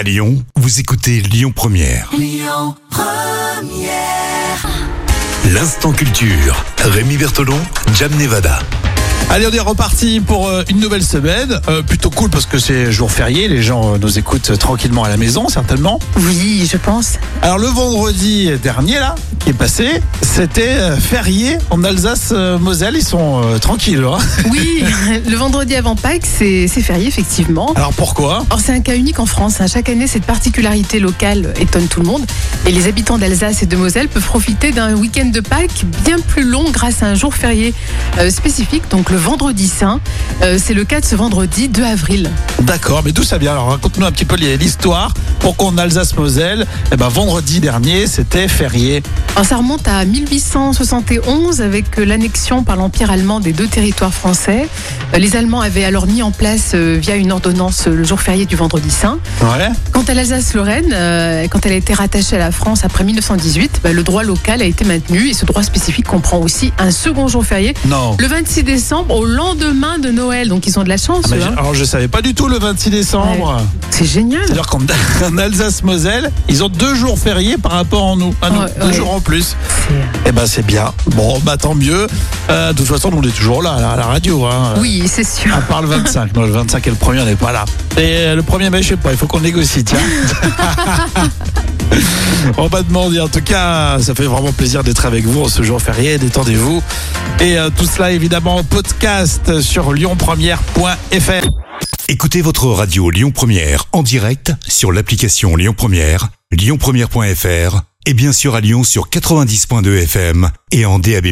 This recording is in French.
À Lyon, vous écoutez Lyon Première. L'instant culture. Rémi Bertolon, Jam Nevada. Allez, on est reparti pour euh, une nouvelle semaine. Euh, plutôt cool parce que c'est jour férié. Les gens euh, nous écoutent tranquillement à la maison, certainement. Oui, je pense. Alors, le vendredi dernier, là, qui est passé, c'était férié en Alsace-Moselle. Ils sont euh, tranquilles, hein. Oui, le vendredi avant Pâques, c'est c'est férié, effectivement. Alors, pourquoi? Or, c'est un cas unique en France. hein. Chaque année, cette particularité locale étonne tout le monde. Et les habitants d'Alsace et de Moselle peuvent profiter d'un week-end de Pâques bien plus long grâce à un jour férié euh, spécifique, donc le vendredi saint. Euh, c'est le cas de ce vendredi 2 avril. D'accord, mais d'où ça vient? Alors, raconte-nous un petit peu l'histoire. Pourquoi en Alsace-Moselle, eh ben, vendredi dernier, c'était férié Alors, ça remonte à 1871 avec euh, l'annexion par l'Empire allemand des deux territoires français. Euh, Les Allemands avaient alors mis en place euh, via une ordonnance le jour férié du vendredi saint. Ouais. Quant à l'Alsace-Lorraine, euh, quand elle a été rattachée à la France après 1918, bah, le droit local a été maintenu et ce droit spécifique comprend aussi un second jour férié Non. le 26 décembre au lendemain de Noël. Donc ils ont de la chance. Ah, eux, hein. alors, je savais pas du tout le 26 décembre. C'est génial. C'est-à-dire qu'en en Alsace-Moselle, ils ont deux jours fériés par rapport à nous. À nous. Ouais, deux ouais. jours en plus. Eh ben c'est bien. Bon, bah tant mieux. Euh, de toute façon, on est toujours là, à la radio. Hein. Oui, c'est sûr. À part le 25. Non, le 25 et le premier, on n'est pas là. Et euh, le premier mai, je sais pas, il faut qu'on négocie, tiens. on va demander. En tout cas, ça fait vraiment plaisir d'être avec vous en ce jour férié. Détendez-vous. Et euh, tout cela, évidemment, en podcast sur lyonpremière.fr. Écoutez votre radio Lyon Première en direct sur l'application Lyon Première, lyonpremière.fr et bien sûr à Lyon sur 90.2 FM et en DAB+.